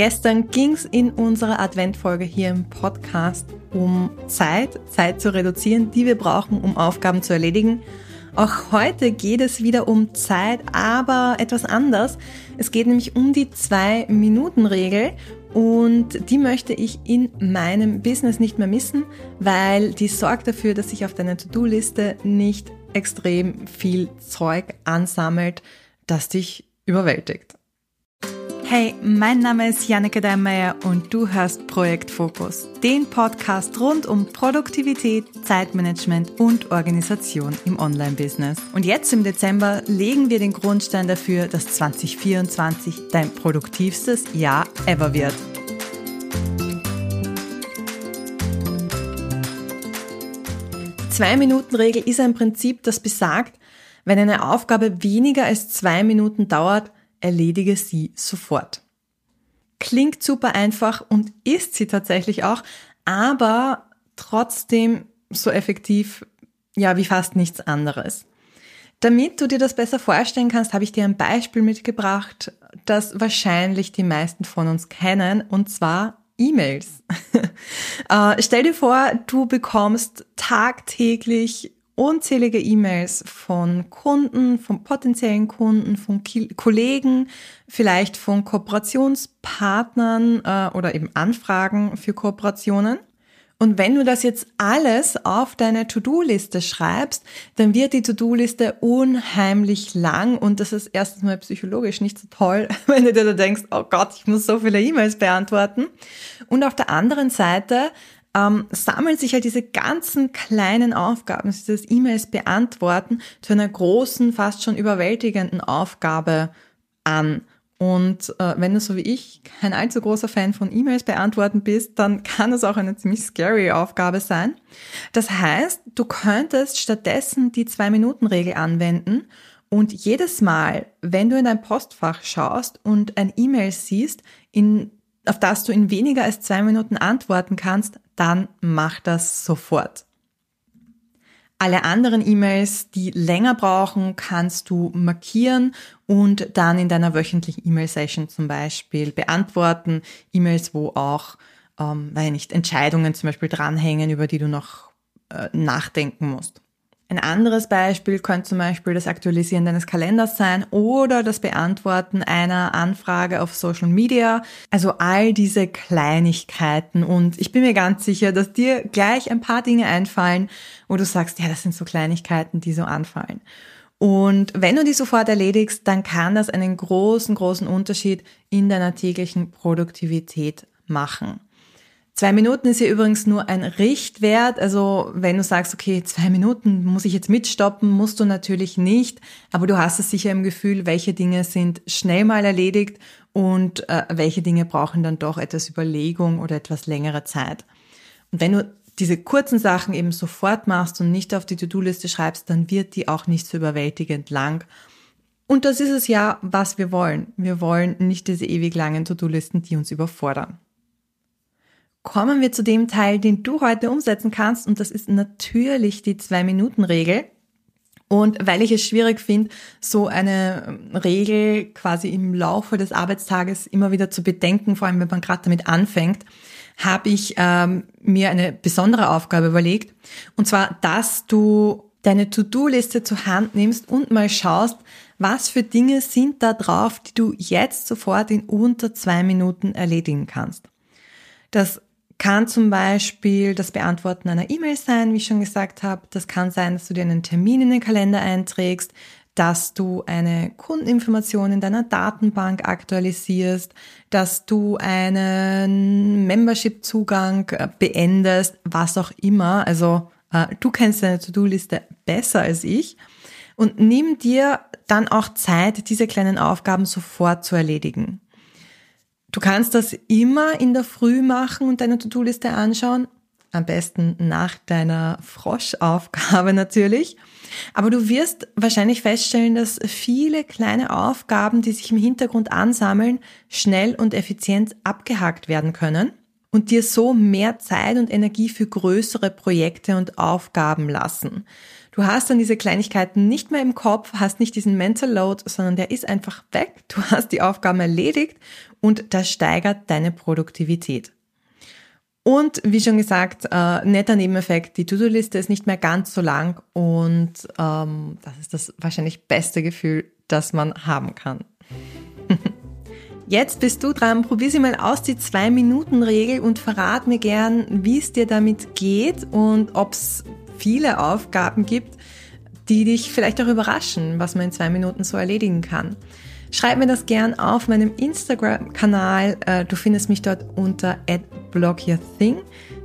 Gestern ging es in unserer Adventfolge hier im Podcast um Zeit, Zeit zu reduzieren, die wir brauchen, um Aufgaben zu erledigen. Auch heute geht es wieder um Zeit, aber etwas anders. Es geht nämlich um die Zwei-Minuten-Regel und die möchte ich in meinem Business nicht mehr missen, weil die sorgt dafür, dass sich auf deiner To-Do-Liste nicht extrem viel Zeug ansammelt, das dich überwältigt. Hey, mein Name ist Janneke Deinmeier und du hörst Projekt Fokus, den Podcast rund um Produktivität, Zeitmanagement und Organisation im Online-Business. Und jetzt im Dezember legen wir den Grundstein dafür, dass 2024 dein produktivstes Jahr ever wird. Zwei-Minuten-Regel ist ein Prinzip, das besagt, wenn eine Aufgabe weniger als zwei Minuten dauert, erledige sie sofort. Klingt super einfach und ist sie tatsächlich auch, aber trotzdem so effektiv, ja, wie fast nichts anderes. Damit du dir das besser vorstellen kannst, habe ich dir ein Beispiel mitgebracht, das wahrscheinlich die meisten von uns kennen, und zwar E-Mails. äh, stell dir vor, du bekommst tagtäglich unzählige E-Mails von Kunden, von potenziellen Kunden, von Kollegen, vielleicht von Kooperationspartnern äh, oder eben Anfragen für Kooperationen. Und wenn du das jetzt alles auf deine To-Do-Liste schreibst, dann wird die To-Do-Liste unheimlich lang und das ist erstens mal psychologisch nicht so toll, wenn du dir da denkst, oh Gott, ich muss so viele E-Mails beantworten. Und auf der anderen Seite ähm, sammeln sich halt diese ganzen kleinen Aufgaben, dieses E-Mails beantworten, zu einer großen, fast schon überwältigenden Aufgabe an. Und äh, wenn du so wie ich kein allzu großer Fan von E-Mails beantworten bist, dann kann das auch eine ziemlich scary Aufgabe sein. Das heißt, du könntest stattdessen die Zwei-Minuten-Regel anwenden und jedes Mal, wenn du in dein Postfach schaust und ein E-Mail siehst, in auf das du in weniger als zwei Minuten antworten kannst, dann mach das sofort. Alle anderen E-Mails, die länger brauchen, kannst du markieren und dann in deiner wöchentlichen E-Mail-Session zum Beispiel beantworten. E-Mails, wo auch, ähm, weil nicht, Entscheidungen zum Beispiel dranhängen, über die du noch äh, nachdenken musst. Ein anderes Beispiel könnte zum Beispiel das Aktualisieren deines Kalenders sein oder das Beantworten einer Anfrage auf Social Media. Also all diese Kleinigkeiten. Und ich bin mir ganz sicher, dass dir gleich ein paar Dinge einfallen, wo du sagst, ja, das sind so Kleinigkeiten, die so anfallen. Und wenn du die sofort erledigst, dann kann das einen großen, großen Unterschied in deiner täglichen Produktivität machen. Zwei Minuten ist hier übrigens nur ein Richtwert. Also wenn du sagst, okay, zwei Minuten muss ich jetzt mitstoppen, musst du natürlich nicht. Aber du hast es sicher im Gefühl, welche Dinge sind schnell mal erledigt und äh, welche Dinge brauchen dann doch etwas Überlegung oder etwas längere Zeit. Und wenn du diese kurzen Sachen eben sofort machst und nicht auf die To-Do-Liste schreibst, dann wird die auch nicht so überwältigend lang. Und das ist es ja, was wir wollen. Wir wollen nicht diese ewig langen To-Do-Listen, die uns überfordern kommen wir zu dem Teil, den du heute umsetzen kannst. Und das ist natürlich die Zwei-Minuten-Regel. Und weil ich es schwierig finde, so eine ähm, Regel quasi im Laufe des Arbeitstages immer wieder zu bedenken, vor allem wenn man gerade damit anfängt, habe ich ähm, mir eine besondere Aufgabe überlegt. Und zwar, dass du deine To-Do-Liste zur Hand nimmst und mal schaust, was für Dinge sind da drauf, die du jetzt sofort in unter zwei Minuten erledigen kannst. Das kann zum Beispiel das Beantworten einer E-Mail sein, wie ich schon gesagt habe. Das kann sein, dass du dir einen Termin in den Kalender einträgst, dass du eine Kundeninformation in deiner Datenbank aktualisierst, dass du einen Membership-Zugang äh, beendest, was auch immer. Also äh, du kennst deine To-Do-Liste besser als ich. Und nimm dir dann auch Zeit, diese kleinen Aufgaben sofort zu erledigen. Du kannst das immer in der Früh machen und deine To-Do-Liste anschauen. Am besten nach deiner Froschaufgabe natürlich. Aber du wirst wahrscheinlich feststellen, dass viele kleine Aufgaben, die sich im Hintergrund ansammeln, schnell und effizient abgehakt werden können und dir so mehr Zeit und Energie für größere Projekte und Aufgaben lassen. Du hast dann diese Kleinigkeiten nicht mehr im Kopf, hast nicht diesen Mental Load, sondern der ist einfach weg. Du hast die Aufgaben erledigt und das steigert deine Produktivität. Und wie schon gesagt, äh, netter Nebeneffekt, die To-Do-Liste ist nicht mehr ganz so lang und ähm, das ist das wahrscheinlich beste Gefühl, das man haben kann. Jetzt bist du dran, probier sie mal aus, die Zwei-Minuten-Regel und verrat mir gern, wie es dir damit geht und ob es viele Aufgaben gibt, die dich vielleicht auch überraschen, was man in zwei Minuten so erledigen kann. Schreib mir das gern auf meinem Instagram-Kanal. Äh, du findest mich dort unter @blockyourthing.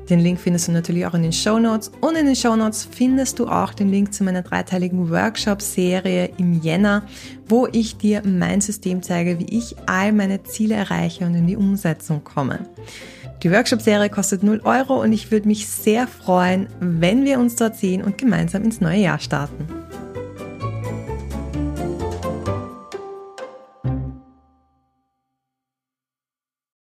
Den Link findest du natürlich auch in den Show Notes. Und in den Show Notes findest du auch den Link zu meiner dreiteiligen Workshop-Serie im Jänner, wo ich dir mein System zeige, wie ich all meine Ziele erreiche und in die Umsetzung komme. Die Workshop-Serie kostet 0 Euro und ich würde mich sehr freuen, wenn wir uns dort sehen und gemeinsam ins neue Jahr starten.